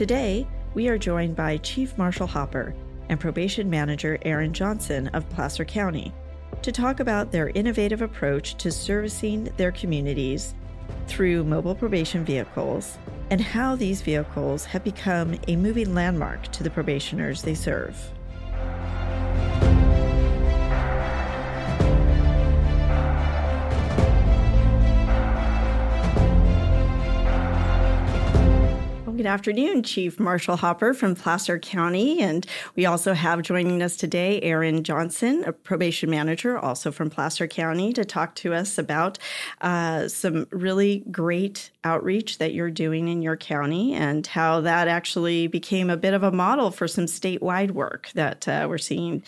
Today, we are joined by Chief Marshall Hopper and Probation Manager Aaron Johnson of Placer County to talk about their innovative approach to servicing their communities through mobile probation vehicles and how these vehicles have become a moving landmark to the probationers they serve. Good afternoon, Chief Marshall Hopper from Placer County. And we also have joining us today Aaron Johnson, a probation manager, also from Placer County, to talk to us about uh, some really great outreach that you're doing in your county and how that actually became a bit of a model for some statewide work that uh, we're seeing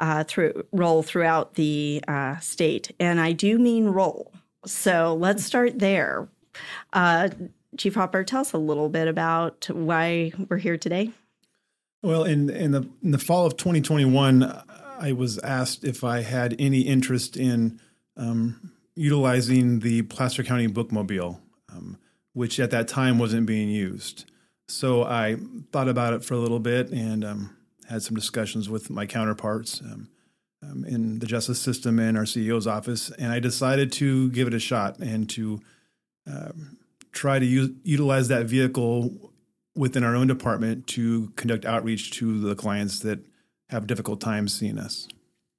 uh, through roll throughout the uh, state. And I do mean roll. So let's start there. Uh, Chief Hopper, tell us a little bit about why we're here today. Well, in in the in the fall of 2021, I was asked if I had any interest in um, utilizing the Placer County Bookmobile, um, which at that time wasn't being used. So I thought about it for a little bit and um, had some discussions with my counterparts um, um, in the justice system and our CEO's office, and I decided to give it a shot and to um, try to use, utilize that vehicle within our own department to conduct outreach to the clients that have difficult times seeing us.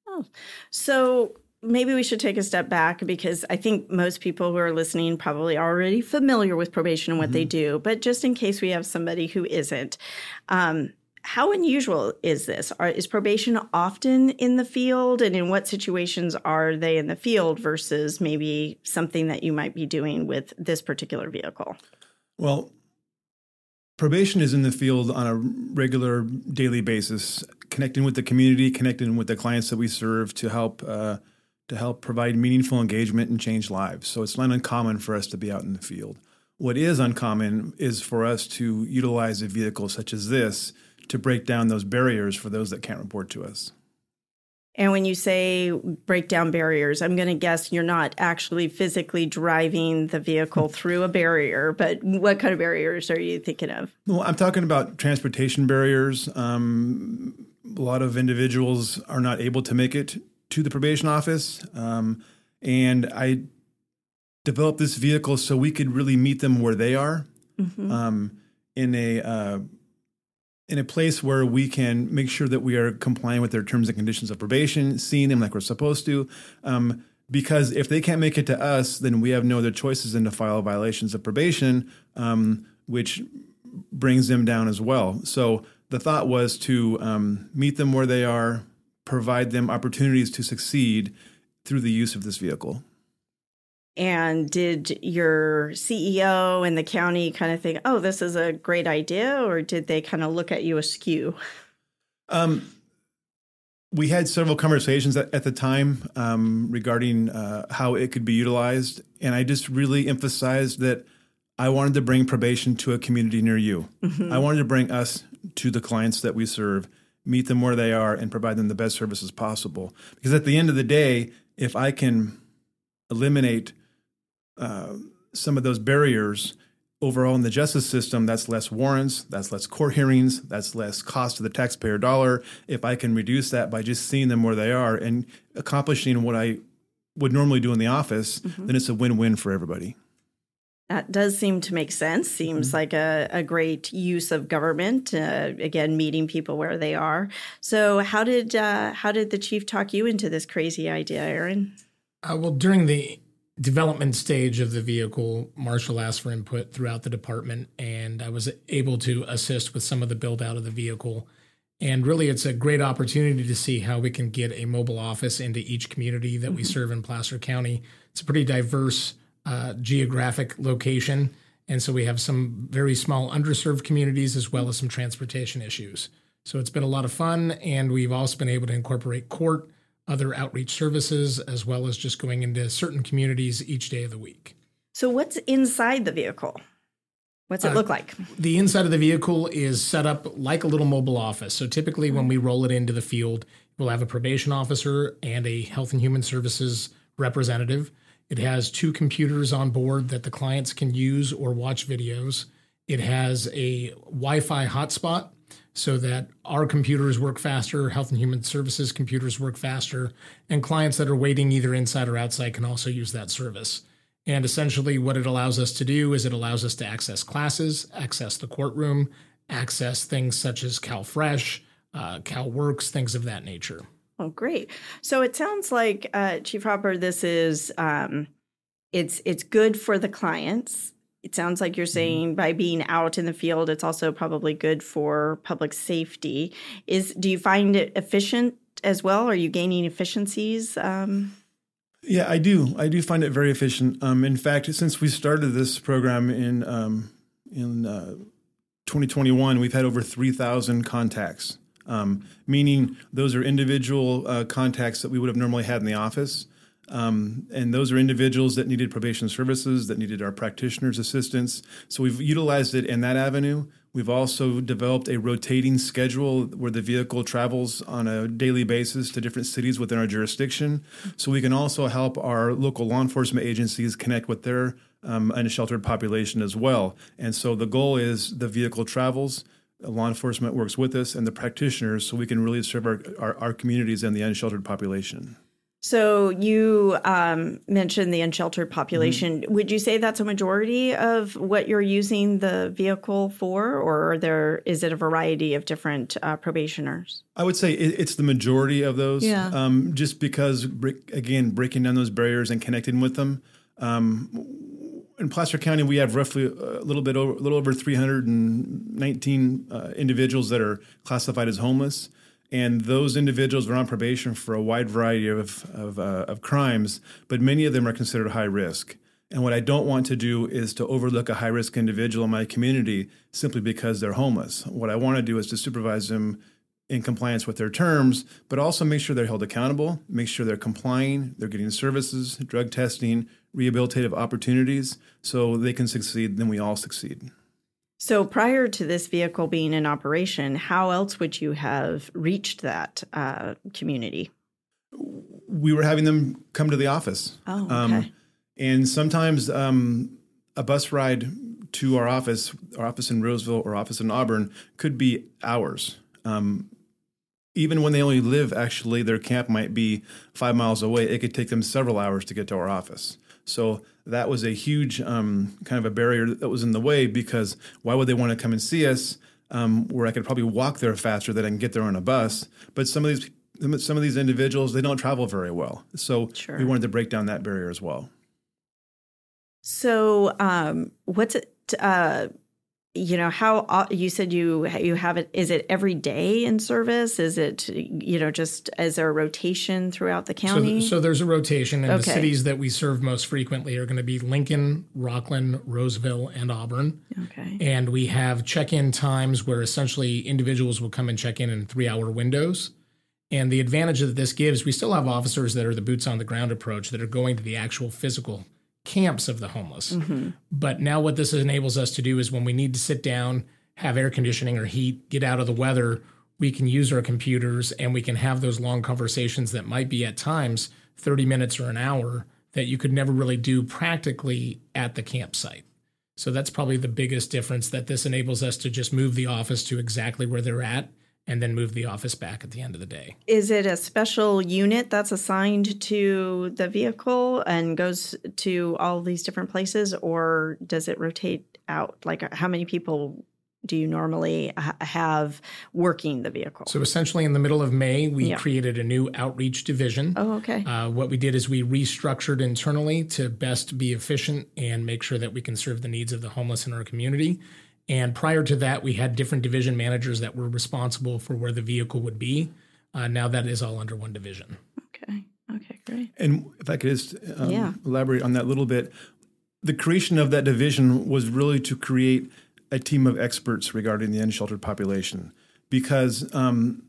Oh, so maybe we should take a step back because I think most people who are listening probably already familiar with probation and what mm-hmm. they do. But just in case we have somebody who isn't, um, how unusual is this? Are, is probation often in the field, and in what situations are they in the field versus maybe something that you might be doing with this particular vehicle? Well, probation is in the field on a regular daily basis, connecting with the community, connecting with the clients that we serve to help uh, to help provide meaningful engagement and change lives. So it's not uncommon for us to be out in the field. What is uncommon is for us to utilize a vehicle such as this to break down those barriers for those that can't report to us. And when you say break down barriers, I'm going to guess you're not actually physically driving the vehicle through a barrier, but what kind of barriers are you thinking of? Well, I'm talking about transportation barriers. Um, a lot of individuals are not able to make it to the probation office. Um, and I developed this vehicle so we could really meet them where they are mm-hmm. um, in a uh, in a place where we can make sure that we are complying with their terms and conditions of probation, seeing them like we're supposed to. Um, because if they can't make it to us, then we have no other choices than to file violations of probation, um, which brings them down as well. So the thought was to um, meet them where they are, provide them opportunities to succeed through the use of this vehicle. And did your CEO and the county kind of think, oh, this is a great idea? Or did they kind of look at you askew? Um, we had several conversations at, at the time um, regarding uh, how it could be utilized. And I just really emphasized that I wanted to bring probation to a community near you. Mm-hmm. I wanted to bring us to the clients that we serve, meet them where they are, and provide them the best services possible. Because at the end of the day, if I can eliminate uh, some of those barriers overall in the justice system, that's less warrants, that's less court hearings, that's less cost to the taxpayer dollar. If I can reduce that by just seeing them where they are and accomplishing what I would normally do in the office, mm-hmm. then it's a win win for everybody. That does seem to make sense. Seems mm-hmm. like a, a great use of government. Uh, again, meeting people where they are. So, how did uh, how did the chief talk you into this crazy idea, Aaron? Uh, well, during the development stage of the vehicle, Marshall asked for input throughout the department, and I was able to assist with some of the build out of the vehicle. And really, it's a great opportunity to see how we can get a mobile office into each community that mm-hmm. we serve in Placer County. It's a pretty diverse uh, geographic location. And so we have some very small underserved communities as well as some transportation issues. So it's been a lot of fun. And we've also been able to incorporate court other outreach services, as well as just going into certain communities each day of the week. So, what's inside the vehicle? What's it uh, look like? The inside of the vehicle is set up like a little mobile office. So, typically, when we roll it into the field, we'll have a probation officer and a health and human services representative. It has two computers on board that the clients can use or watch videos. It has a Wi Fi hotspot so that our computers work faster, Health and Human Services computers work faster, and clients that are waiting either inside or outside can also use that service. And essentially, what it allows us to do is it allows us to access classes, access the courtroom, access things such as CalFresh, uh, CalWorks, things of that nature. Oh, great! So it sounds like uh, Chief Hopper, this is um, it's it's good for the clients. It sounds like you're mm-hmm. saying by being out in the field, it's also probably good for public safety. Is do you find it efficient as well? Are you gaining efficiencies? Um, yeah, I do. I do find it very efficient. Um, in fact, since we started this program in um, in uh, 2021, we've had over 3,000 contacts, um, meaning those are individual uh, contacts that we would have normally had in the office. Um, and those are individuals that needed probation services, that needed our practitioners' assistance. So we've utilized it in that avenue. We've also developed a rotating schedule where the vehicle travels on a daily basis to different cities within our jurisdiction. So we can also help our local law enforcement agencies connect with their um, unsheltered population as well. And so the goal is the vehicle travels, law enforcement works with us, and the practitioners so we can really serve our, our, our communities and the unsheltered population. So you um, mentioned the unsheltered population. Mm-hmm. Would you say that's a majority of what you're using the vehicle for, or there is it a variety of different uh, probationers? I would say it, it's the majority of those. Yeah. Um, just because, again, breaking down those barriers and connecting with them. Um, in Placer County, we have roughly a little bit over, a little over 319 uh, individuals that are classified as homeless and those individuals are on probation for a wide variety of of, uh, of, crimes, but many of them are considered high risk. And what I don't want to do is to overlook a high risk individual in my community simply because they're homeless. What I want to do is to supervise them in compliance with their terms, but also make sure they're held accountable, make sure they're complying, they're getting services, drug testing, rehabilitative opportunities, so they can succeed. Then we all succeed. So prior to this vehicle being in operation, how else would you have reached that uh, community? We were having them come to the office. Oh, okay. Um, and sometimes um, a bus ride to our office, our office in Roseville or office in Auburn, could be hours. Um, even when they only live, actually, their camp might be five miles away. It could take them several hours to get to our office. So that was a huge um, kind of a barrier that was in the way because why would they want to come and see us um, where I could probably walk there faster than I can get there on a bus? But some of these some of these individuals they don't travel very well, so sure. we wanted to break down that barrier as well. So, um, what's it? Uh, you know how you said you you have it is it every day in service? Is it you know just as there a rotation throughout the county? so, so there's a rotation and okay. the cities that we serve most frequently are going to be lincoln rocklin roseville and auburn. Okay. And we have check-in times where essentially individuals will come and check in in three hour windows. And the advantage that this gives we still have officers that are the boots on the ground approach that are going to the actual physical camps of the homeless. Mm-hmm. But now, what this enables us to do is when we need to sit down, have air conditioning or heat, get out of the weather, we can use our computers and we can have those long conversations that might be at times 30 minutes or an hour that you could never really do practically at the campsite. So that's probably the biggest difference that this enables us to just move the office to exactly where they're at and then move the office back at the end of the day. Is it a special unit that's assigned to the vehicle and goes to all these different places, or does it rotate out? Like, how many people do you normally have working the vehicle? So essentially, in the middle of May, we yeah. created a new outreach division. Oh, okay. Uh, what we did is we restructured internally to best be efficient and make sure that we can serve the needs of the homeless in our community. And prior to that, we had different division managers that were responsible for where the vehicle would be. Uh, now that is all under one division. Okay. Okay, great. And if I could just um, yeah. elaborate on that a little bit, the creation of that division was really to create a team of experts regarding the unsheltered population because um,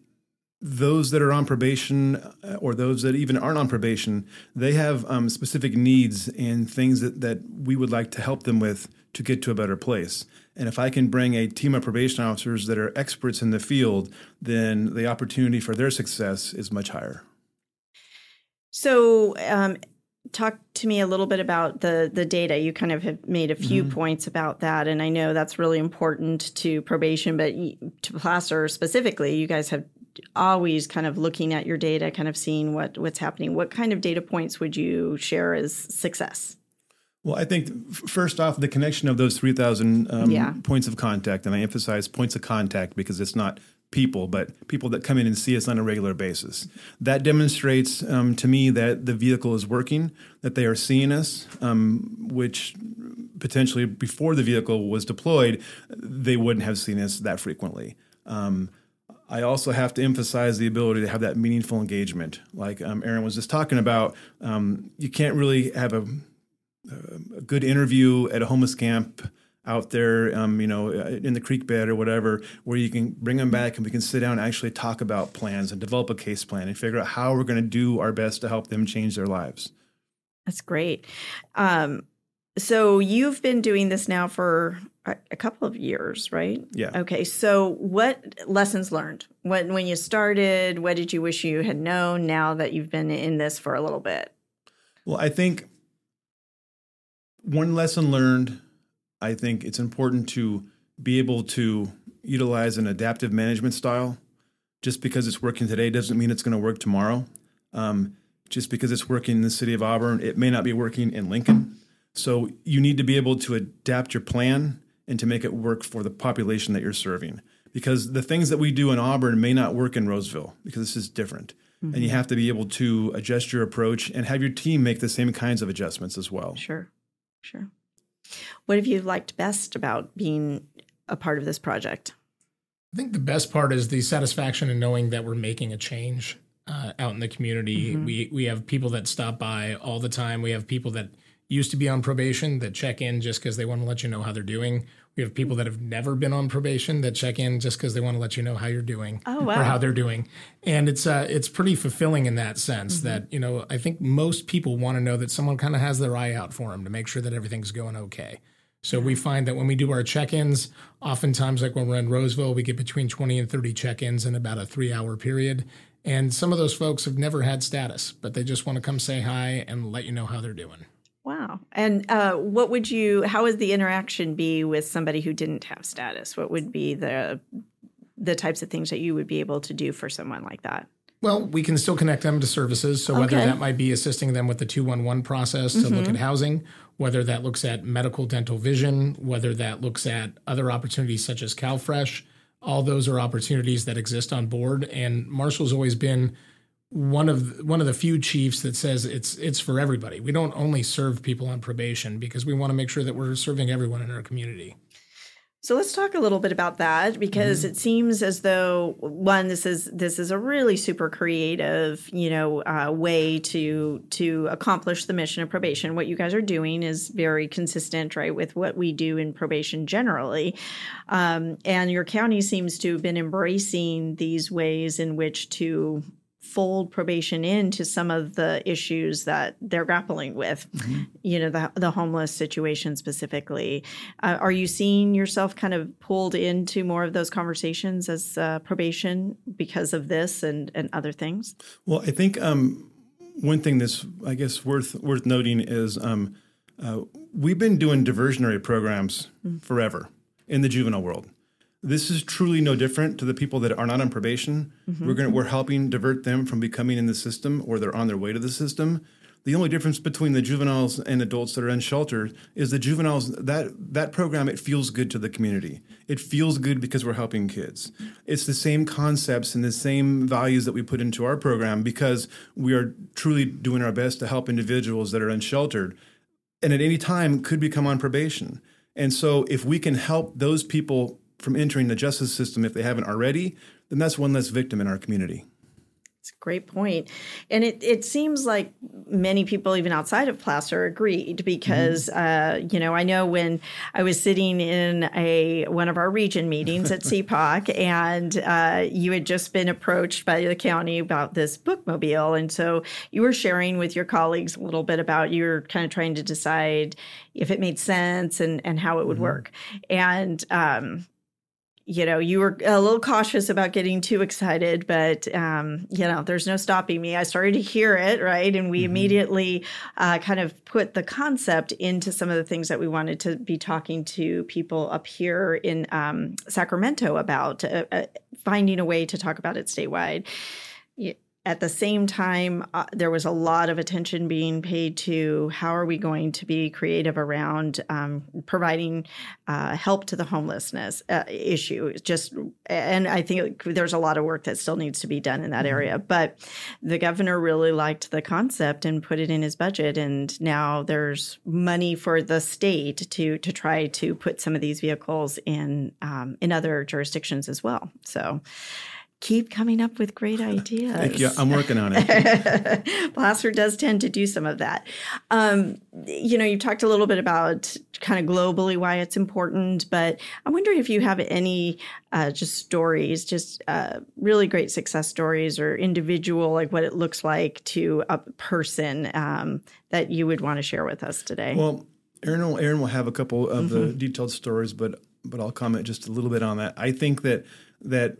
those that are on probation uh, or those that even aren't on probation, they have um, specific needs and things that, that we would like to help them with to get to a better place. And if I can bring a team of probation officers that are experts in the field, then the opportunity for their success is much higher. So, um, talk to me a little bit about the the data. You kind of have made a few Mm-hmm. points about that, and I know that's really important to probation, but to Placer specifically, you guys have always kind of looking at your data, kind of seeing what what's happening. What kind of data points would you share as success? Well, I think first off, the connection of those 3,000 um, Yeah. points of contact, and I emphasize points of contact because it's not people, but people that come in and see us on a regular basis. That demonstrates um, to me that the vehicle is working, that they are seeing us, um, which potentially before the vehicle was deployed, they wouldn't have seen us that frequently. Um, I also have to emphasize the ability to have that meaningful engagement. Like um, Aaron was just talking about, um, you can't really have a a good interview at a homeless camp out there, um, you know, in the creek bed or whatever, where you can bring them back and we can sit down and actually talk about plans and develop a case plan and figure out how we're going to do our best to help them change their lives. That's great. Um, so you've been doing this now for a, a couple of years, right? Yeah. Okay. So what lessons learned? What when you started? What did you wish you had known? Now that you've been in this for a little bit. Well, I think one lesson learned, I think it's important to be able to utilize an adaptive management style. Just because it's working today doesn't mean it's going to work tomorrow. Um, just because it's working in the city of Auburn, it may not be working in Lincoln. So you need to be able to adapt your plan and to make it work for the population that you're serving. Because the things that we do in Auburn may not work in Roseville because this is different. And you have to be able to adjust your approach and have your team make the same kinds of adjustments as well. Sure. Sure. What have you liked best about being a part of this project? I think the best part is the satisfaction in knowing that we're making a change uh, out in the community. We we have people that stop by all the time. We have people that used to be on probation that check in just because they want to let you know how they're doing. We have people that have never been on probation that check in just because they want to let you know how you're doing Oh, or how they're doing. And it's uh, it's pretty fulfilling in that sense that you know I think most people want to know that someone kind of has their eye out for them to make sure that everything's going okay. So we find that when we do our check-ins, oftentimes like when we're in Roseville, we get between 20 and 30 check-ins in about a 3-hour period. And some of those folks have never had status, but they just want to come say hi and let you know how they're doing. Wow. And uh, what would you? How would the interaction be with somebody who didn't have status? What would be the the types of things that you would be able to do for someone like that? Well, we can still connect them to services. So whether Okay. that might be assisting them with the 211 process to look at housing, whether that looks at medical dental vision, whether that looks at other opportunities such as CalFresh, all those are opportunities that exist on board. And Marshall's always been one of one of the few chiefs that says it's it's for everybody. We don't only serve people on probation because we want to make sure that we're serving everyone in our community. So let's talk a little bit about that because it seems as though one this is this is a really super creative you know uh, way to to accomplish the mission of probation. What you guys are doing is very consistent, right, with what we do in probation generally. Um, and your county seems to have been embracing these ways in which to fold probation into some of the issues that they're grappling with you know the, the homeless situation specifically. Uh, are you seeing yourself kind of pulled into more of those conversations as uh, probation because of this and and other things? Well, I think um, one thing that's, I guess, worth worth noting is um, uh, we've been doing diversionary programs forever in the juvenile world. This is truly no different to the people that are not on probation. Mm-hmm. We're going we're helping divert them from becoming in the system or they're on their way to the system. The only difference between the juveniles and adults that are unsheltered is the juveniles that that program it feels good to the community. It feels good because we're helping kids. It's the same concepts and the same values that we put into our program because we are truly doing our best to help individuals that are unsheltered and at any time could become on probation. And so if we can help those people from entering the justice system if they haven't already, then that's one less victim in our community. it's a great point. and it, it seems like many people even outside of placer agreed because uh, you know i know when i was sitting in a one of our region meetings at cpoc and uh, you had just been approached by the county about this bookmobile and so you were sharing with your colleagues a little bit about you were kind of trying to decide if it made sense and and how it would work and um, you know, you were a little cautious about getting too excited, but um, you know, there's no stopping me. I started to hear it, right, and we mm-hmm. immediately uh, kind of put the concept into some of the things that we wanted to be talking to people up here in um, Sacramento about, uh, uh, finding a way to talk about it statewide at the same time, uh, there was a lot of attention being paid to how are we going to be creative around um, providing uh, help to the homelessness uh, issue. Just and I think there's a lot of work that still needs to be done in that mm-hmm. area. But the governor really liked the concept and put it in his budget, and now there's money for the state to to try to put some of these vehicles in um, in other jurisdictions as well. So keep coming up with great ideas. Thank you. I'm working on it. Placer does tend to do some of that. Um, you know, you talked a little bit about kind of globally why it's important, but I'm wondering if you have any uh, just stories, just uh, really great success stories or individual, like what it looks like to a person um, that you would want to share with us today. Well, Aaron will, Aaron will have a couple of mm-hmm. the detailed stories, but but I'll comment just a little bit on that. I think that that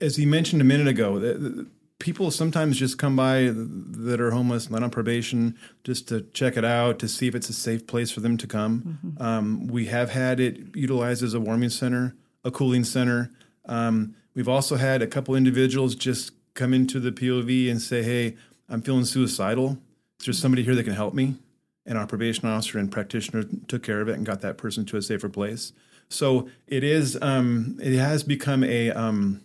as he mentioned a minute ago, people sometimes just come by that are homeless, not on probation, just to check it out to see if it's a safe place for them to come. Mm-hmm. Um, we have had it utilized as a warming center, a cooling center. Um, we've also had a couple individuals just come into the POV and say, "Hey, I'm feeling suicidal. Is there somebody here that can help me?" And our probation officer and practitioner took care of it and got that person to a safer place. So it is. Um, it has become a um,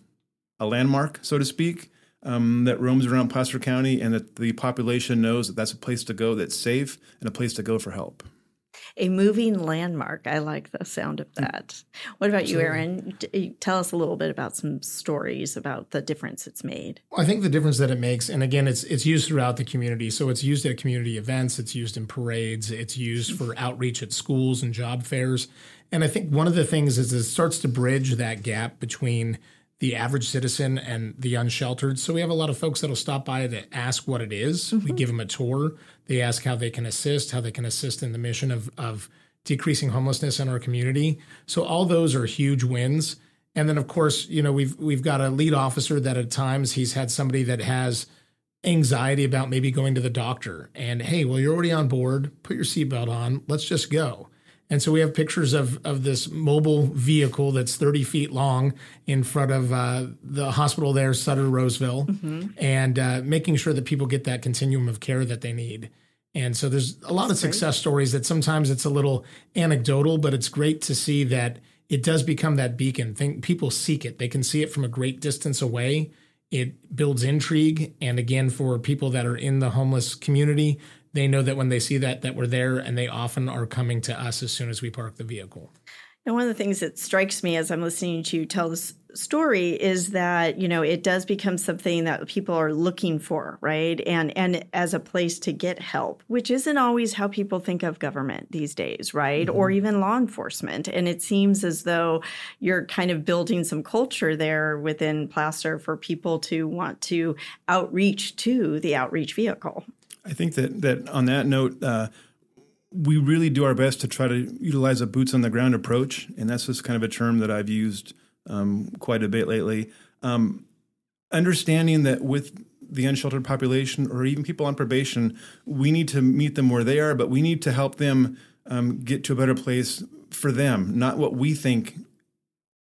a landmark, so to speak, um, that roams around Placer County, and that the population knows that that's a place to go that's safe and a place to go for help. A moving landmark. I like the sound of that. What about you, Aaron? Tell us a little bit about some stories about the difference it's made. I think the difference that it makes, and again, it's it's used throughout the community. So it's used at community events, it's used in parades, it's used for outreach at schools and job fairs. And I think one of the things is it starts to bridge that gap between the average citizen and the unsheltered. So we have a lot of folks that'll stop by to ask what it is. Mm-hmm. We give them a tour. They ask how they can assist, how they can assist in the mission of, of decreasing homelessness in our community. So all those are huge wins. And then of course, you know, we've we've got a lead officer that at times he's had somebody that has anxiety about maybe going to the doctor. And hey, well, you're already on board. Put your seatbelt on. Let's just go. And so we have pictures of, of this mobile vehicle that's 30 feet long in front of uh, the hospital there, Sutter Roseville, mm-hmm. and uh, making sure that people get that continuum of care that they need. And so there's a lot that's of success great. stories that sometimes it's a little anecdotal, but it's great to see that it does become that beacon. Think people seek it. They can see it from a great distance away. It builds intrigue. And again, for people that are in the homeless community, they know that when they see that that we're there and they often are coming to us as soon as we park the vehicle. And one of the things that strikes me as i'm listening to you tell this story is that you know it does become something that people are looking for right? And and as a place to get help which isn't always how people think of government these days right? Mm-hmm. or even law enforcement. And it seems as though you're kind of building some culture there within Placer for people to want to outreach to the outreach vehicle I think that that on that note, uh, we really do our best to try to utilize a boots on the ground approach, and that's just kind of a term that I've used um, quite a bit lately. Um, understanding that with the unsheltered population or even people on probation, we need to meet them where they are, but we need to help them um, get to a better place for them, not what we think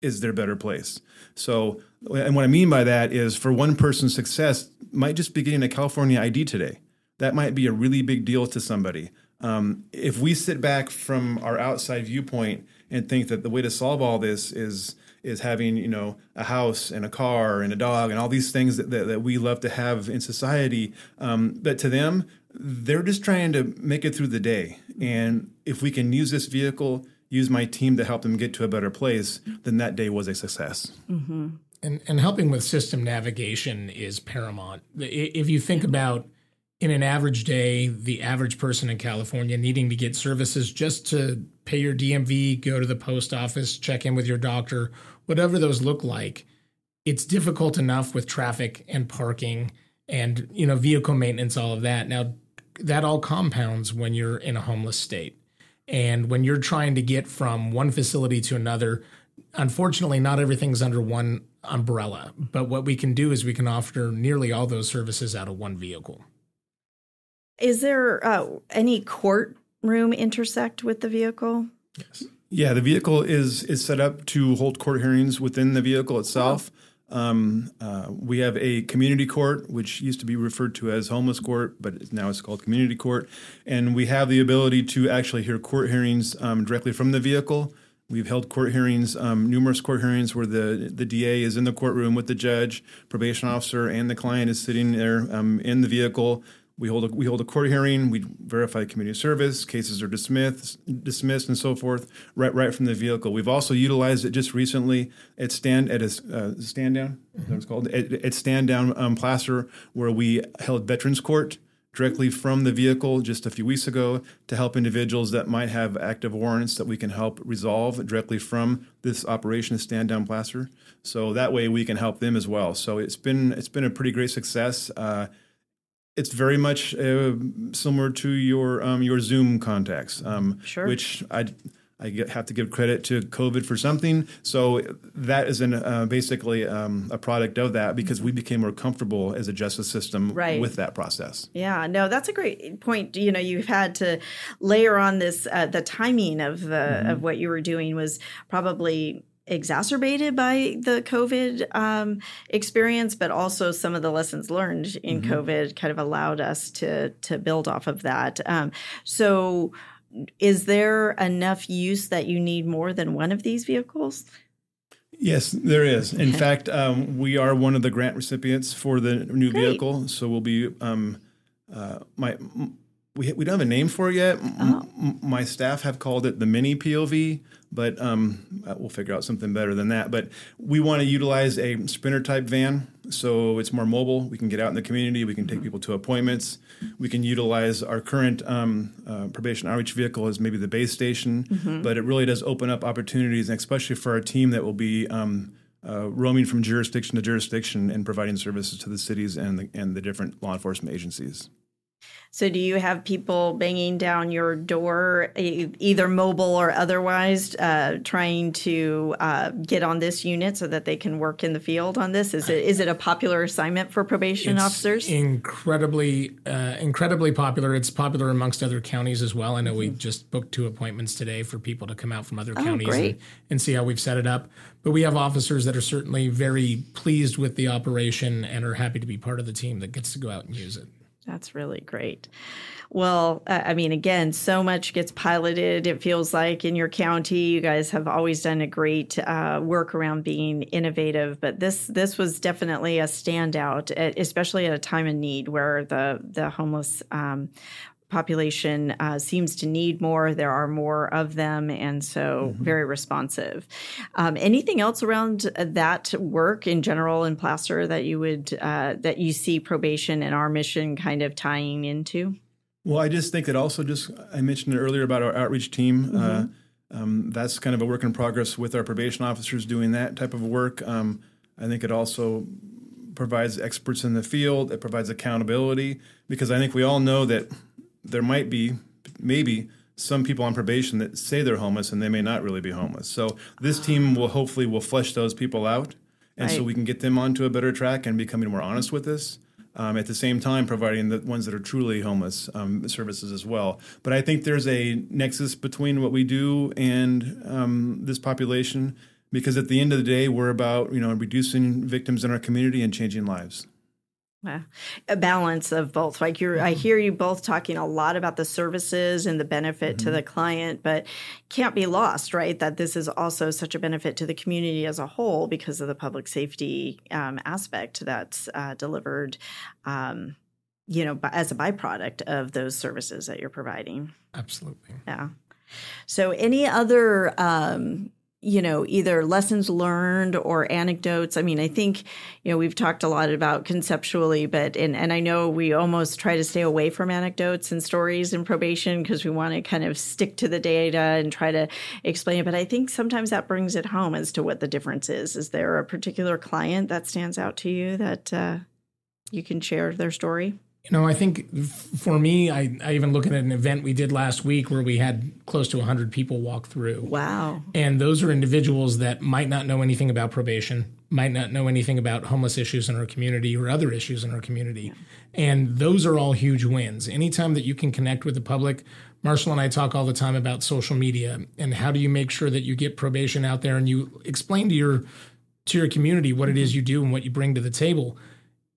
is their better place. So, and what I mean by that is for one person's success might just be getting a California ID today that might be a really big deal to somebody. Um, if we sit back from our outside viewpoint and think that the way to solve all this is is having you know a house and a car and a dog and all these things that, that, that we love to have in society, um, but to them they're just trying to make it through the day. And if we can use this vehicle, use my team to help them get to a better place, then that day was a success. Mm-hmm. And, and helping with system navigation is paramount. If you think about in an average day, the average person in California needing to get services just to pay your DMV, go to the post office, check in with your doctor, whatever those look like, it's difficult enough with traffic and parking and you know vehicle maintenance all of that. Now that all compounds when you're in a homeless state. And when you're trying to get from one facility to another, unfortunately, not everything's under one umbrella. But what we can do is we can offer nearly all those services out of one vehicle. Is there uh, any courtroom intersect with the vehicle? Yes. Yeah, the vehicle is is set up to hold court hearings within the vehicle itself. Um, uh, we have a community court, which used to be referred to as homeless court, but now it's called community court. And we have the ability to actually hear court hearings um, directly from the vehicle. We've held court hearings, um, numerous court hearings where the, the DA is in the courtroom with the judge, probation officer, and the client is sitting there um, in the vehicle. We hold a, we hold a court hearing. We verify community service. Cases are dismissed, dismissed, and so forth right right from the vehicle. We've also utilized it just recently at stand at a uh, stand down. Mm-hmm. It's called at, at stand down um, Placer, where we held veterans court directly from the vehicle just a few weeks ago to help individuals that might have active warrants that we can help resolve directly from this operation of stand down placer so that way we can help them as well so it's been it's been a pretty great success uh, it's very much uh, similar to your um, your Zoom contacts, um, sure. which I I have to give credit to COVID for something. So that is an, uh, basically um, a product of that because we became more comfortable as a justice system right. with that process. Yeah, no, that's a great point. You know, you've had to layer on this. Uh, the timing of the mm-hmm. of what you were doing was probably exacerbated by the COVID um, experience, but also some of the lessons learned in mm-hmm. COVID kind of allowed us to to build off of that. Um, so, is there enough use that you need more than one of these vehicles? Yes, there is. In fact, um, we are one of the grant recipients for the new Great. vehicle, so we'll be. Um, uh, my we we don't have a name for it yet. Oh. M- my staff have called it the mini POV, but um, uh, we'll figure out something better than that. But we want to utilize a sprinter type van, so it's more mobile. We can get out in the community. We can take people to appointments. We can utilize our current um, uh, probation outreach vehicle as maybe the base station, mm-hmm. but it really does open up opportunities, especially for our team that will be. Um, uh, roaming from jurisdiction to jurisdiction and providing services to the cities and the, and the different law enforcement agencies. So, do you have people banging down your door, either mobile or otherwise, uh, trying to uh, get on this unit so that they can work in the field on this? Is it is it a popular assignment for probation it's officers? Incredibly, uh, incredibly popular. It's popular amongst other counties as well. I know mm-hmm. we just booked two appointments today for people to come out from other oh, counties and, and see how we've set it up. But we have officers that are certainly very pleased with the operation and are happy to be part of the team that gets to go out and use it. That's really great. Well, I mean, again, so much gets piloted. It feels like in your county, you guys have always done a great uh, work around being innovative. But this this was definitely a standout, especially at a time of need where the the homeless um, population uh, seems to need more. There are more of them, and so mm-hmm. very responsive. Um, anything else around that work in general in Placer that you would uh, that you see probation and our mission kind of tying into? Well, I just think that also just I mentioned it earlier about our outreach team. Uh, mm-hmm. Uh, um, that's kind of a work in progress with our probation officers doing that type of work. Um, I think it also provides experts in the field. It provides accountability because I think we all know that there might be maybe some people on probation that say they're homeless and they may not really be homeless. So this team will hopefully will flesh those people out, and right. so we can get them onto a better track and becoming more honest with this. Um, at the same time, providing the ones that are truly homeless um, services as well. But I think there's a nexus between what we do and um, this population because at the end of the day, we're about you know reducing victims in our community and changing lives. A balance of both. Like you're, mm-hmm. I hear you both talking a lot about the services and the benefit mm-hmm. to the client, but can't be lost, right? That this is also such a benefit to the community as a whole because of the public safety um, aspect that's uh, delivered, um, you know, as a byproduct of those services that you're providing. Absolutely. Yeah. So, any other um, you know, either lessons learned or anecdotes. I mean, I think, you know, we've talked a lot about conceptually, but, and, and I know we almost try to stay away from anecdotes and stories in probation because we want to kind of stick to the data and try to explain it. But I think sometimes that brings it home as to what the difference is. Is there a particular client that stands out to you that uh, you can share their story? You know, I think for me, I, I even look at an event we did last week where we had close to 100 people walk through. Wow. And those are individuals that might not know anything about probation, might not know anything about homeless issues in our community or other issues in our community. Yeah. And those are all huge wins. Anytime that you can connect with the public, Marshall and I talk all the time about social media and how do you make sure that you get probation out there and you explain to your to your community what it is mm-hmm. you do and what you bring to the table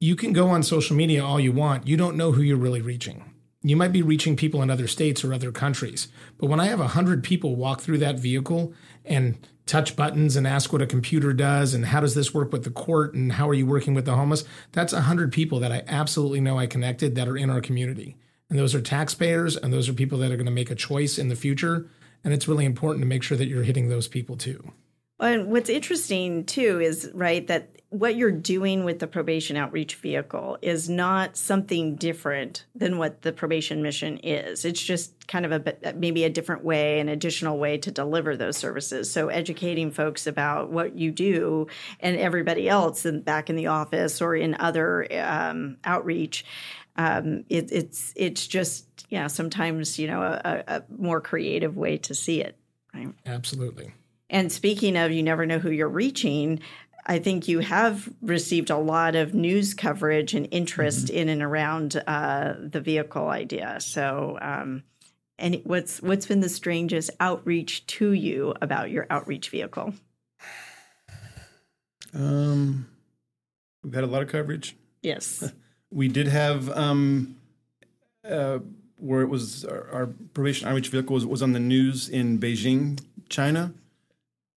you can go on social media all you want. You don't know who you're really reaching. You might be reaching people in other states or other countries. But when I have 100 people walk through that vehicle and touch buttons and ask what a computer does and how does this work with the court and how are you working with the homeless, that's 100 people that I absolutely know I connected that are in our community. And those are taxpayers and those are people that are going to make a choice in the future. And it's really important to make sure that you're hitting those people too. And what's interesting too is right that what you're doing with the probation outreach vehicle is not something different than what the probation mission is. It's just kind of a maybe a different way, an additional way to deliver those services. So educating folks about what you do and everybody else in, back in the office or in other um, outreach. Um, it, it's it's just yeah sometimes you know a, a more creative way to see it. Right? Absolutely. And speaking of, you never know who you're reaching. I think you have received a lot of news coverage and interest mm-hmm. in and around uh, the vehicle idea. So, um, and what's what's been the strangest outreach to you about your outreach vehicle? Um, we've had a lot of coverage. Yes, we did have um, uh, where it was our, our probation outreach vehicle was, was on the news in Beijing, China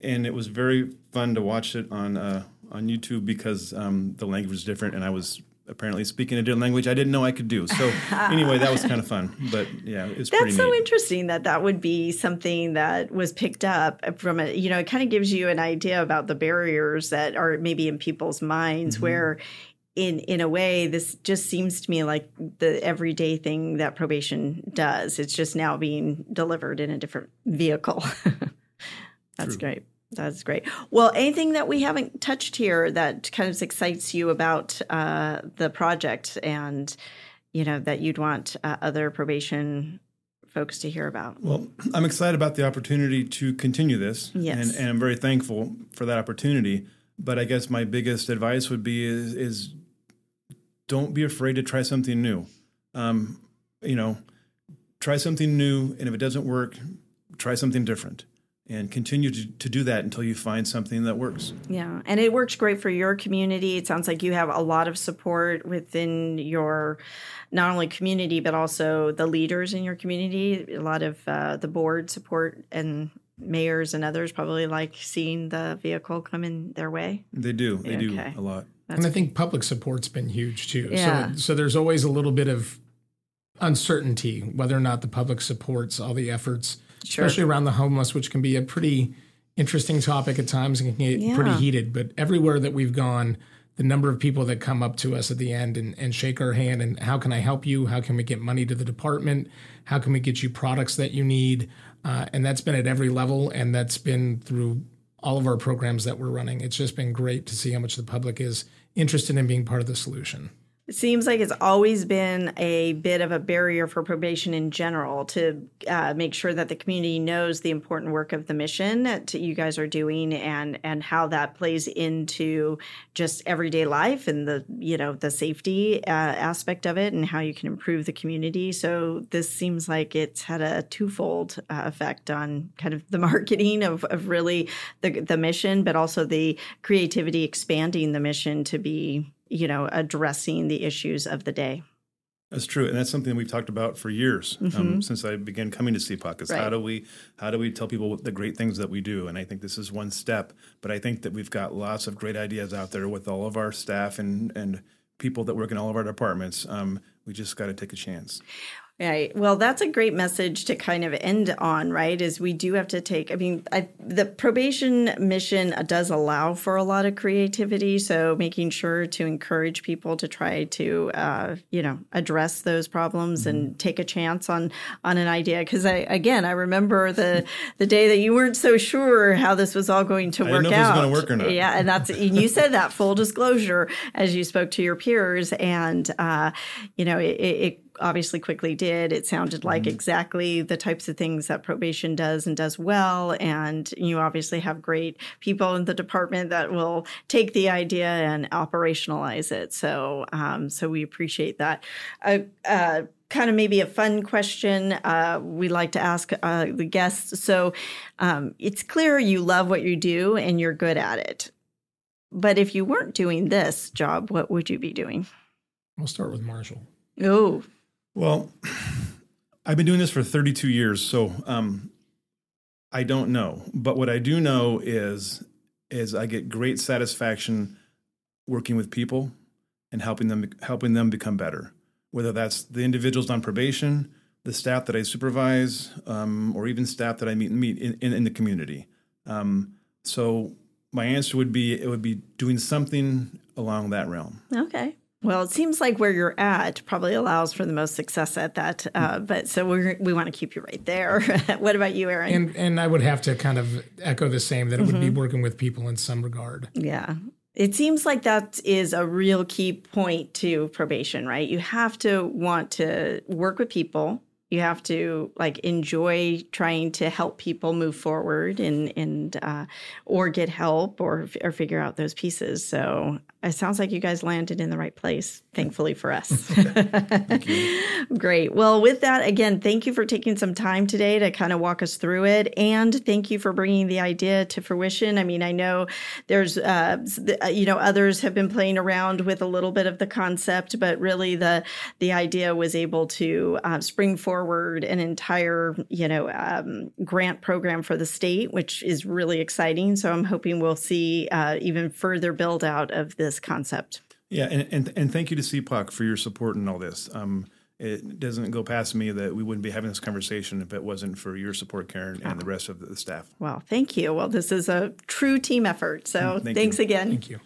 and it was very fun to watch it on uh, on YouTube because um, the language was different, and I was apparently speaking a different language I didn't know I could do. So anyway, that was kind of fun. But yeah, it's that's so neat. interesting that that would be something that was picked up from a you know it kind of gives you an idea about the barriers that are maybe in people's minds mm-hmm. where. In, in a way, this just seems to me like the everyday thing that probation does. It's just now being delivered in a different vehicle. That's True. great. That's great. Well, anything that we haven't touched here that kind of excites you about uh, the project and, you know, that you'd want uh, other probation folks to hear about? Well, I'm excited about the opportunity to continue this. Yes. And, and I'm very thankful for that opportunity. But I guess my biggest advice would be is, is don't be afraid to try something new. Um, you know, try something new, and if it doesn't work, try something different and continue to, to do that until you find something that works. Yeah, and it works great for your community. It sounds like you have a lot of support within your not only community but also the leaders in your community. A lot of uh, the board support and mayors and others probably like seeing the vehicle come in their way. They do. They okay. do a lot. That's and I think public support's been huge too. Yeah. So so there's always a little bit of uncertainty whether or not the public supports all the efforts sure. especially around the homeless, which can be a pretty interesting topic at times and can get yeah. pretty heated. But everywhere that we've gone, the number of people that come up to us at the end and, and shake our hand and how can I help you? How can we get money to the department? How can we get you products that you need? Uh, and that's been at every level, and that's been through all of our programs that we're running. It's just been great to see how much the public is interested in being part of the solution. It seems like it's always been a bit of a barrier for probation in general to uh, make sure that the community knows the important work of the mission that you guys are doing and and how that plays into just everyday life and the you know the safety uh, aspect of it and how you can improve the community. So this seems like it's had a twofold uh, effect on kind of the marketing of, of really the the mission, but also the creativity expanding the mission to be you know, addressing the issues of the day. That's true, and that's something we've talked about for years um, mm-hmm. um, since I began coming to CPOC. Is right. how do we how do we tell people the great things that we do? And I think this is one step. But I think that we've got lots of great ideas out there with all of our staff and and people that work in all of our departments. Um, we just got to take a chance. Right. Well, that's a great message to kind of end on, right? Is we do have to take, I mean, I, the probation mission does allow for a lot of creativity. So making sure to encourage people to try to, uh, you know, address those problems mm-hmm. and take a chance on, on an idea. Cause I, again, I remember the, the day that you weren't so sure how this was all going to work out. going to work or not. Yeah. And that's, and you said that full disclosure as you spoke to your peers. And, uh, you know, it, it obviously quickly did. It sounded like mm-hmm. exactly the types of things that probation does and does well. And you obviously have great people in the department that will take the idea and operationalize it. So, um, so we appreciate that. Uh, uh, kind of maybe a fun question uh, we like to ask uh, the guests. So um, it's clear you love what you do and you're good at it. But if you weren't doing this job, what would you be doing? We'll start with Marshall. Oh, well, I've been doing this for 32 years, so um, I don't know. But what I do know is is I get great satisfaction working with people and helping them helping them become better. Whether that's the individuals on probation, the staff that I supervise, um, or even staff that I meet meet in, in, in the community. Um, so my answer would be it would be doing something along that realm. Okay. Well, it seems like where you're at probably allows for the most success at that. Uh, but so we we want to keep you right there. what about you, Aaron? And and I would have to kind of echo the same that it mm-hmm. would be mm-hmm. working with people in some regard. Yeah. It seems like that is a real key point to probation, right? You have to want to work with people you have to like enjoy trying to help people move forward and and uh, or get help or or figure out those pieces. So it sounds like you guys landed in the right place, thankfully for us. Great. Well, with that, again, thank you for taking some time today to kind of walk us through it, and thank you for bringing the idea to fruition. I mean, I know there's uh, you know others have been playing around with a little bit of the concept, but really the the idea was able to uh, spring forward forward an entire, you know, um, grant program for the state, which is really exciting. So I'm hoping we'll see uh, even further build out of this concept. Yeah, and, and, and thank you to CPOC for your support in all this. Um, it doesn't go past me that we wouldn't be having this conversation if it wasn't for your support, Karen, and oh. the rest of the staff. Well, thank you. Well, this is a true team effort. So thank thanks you. again. Thank you.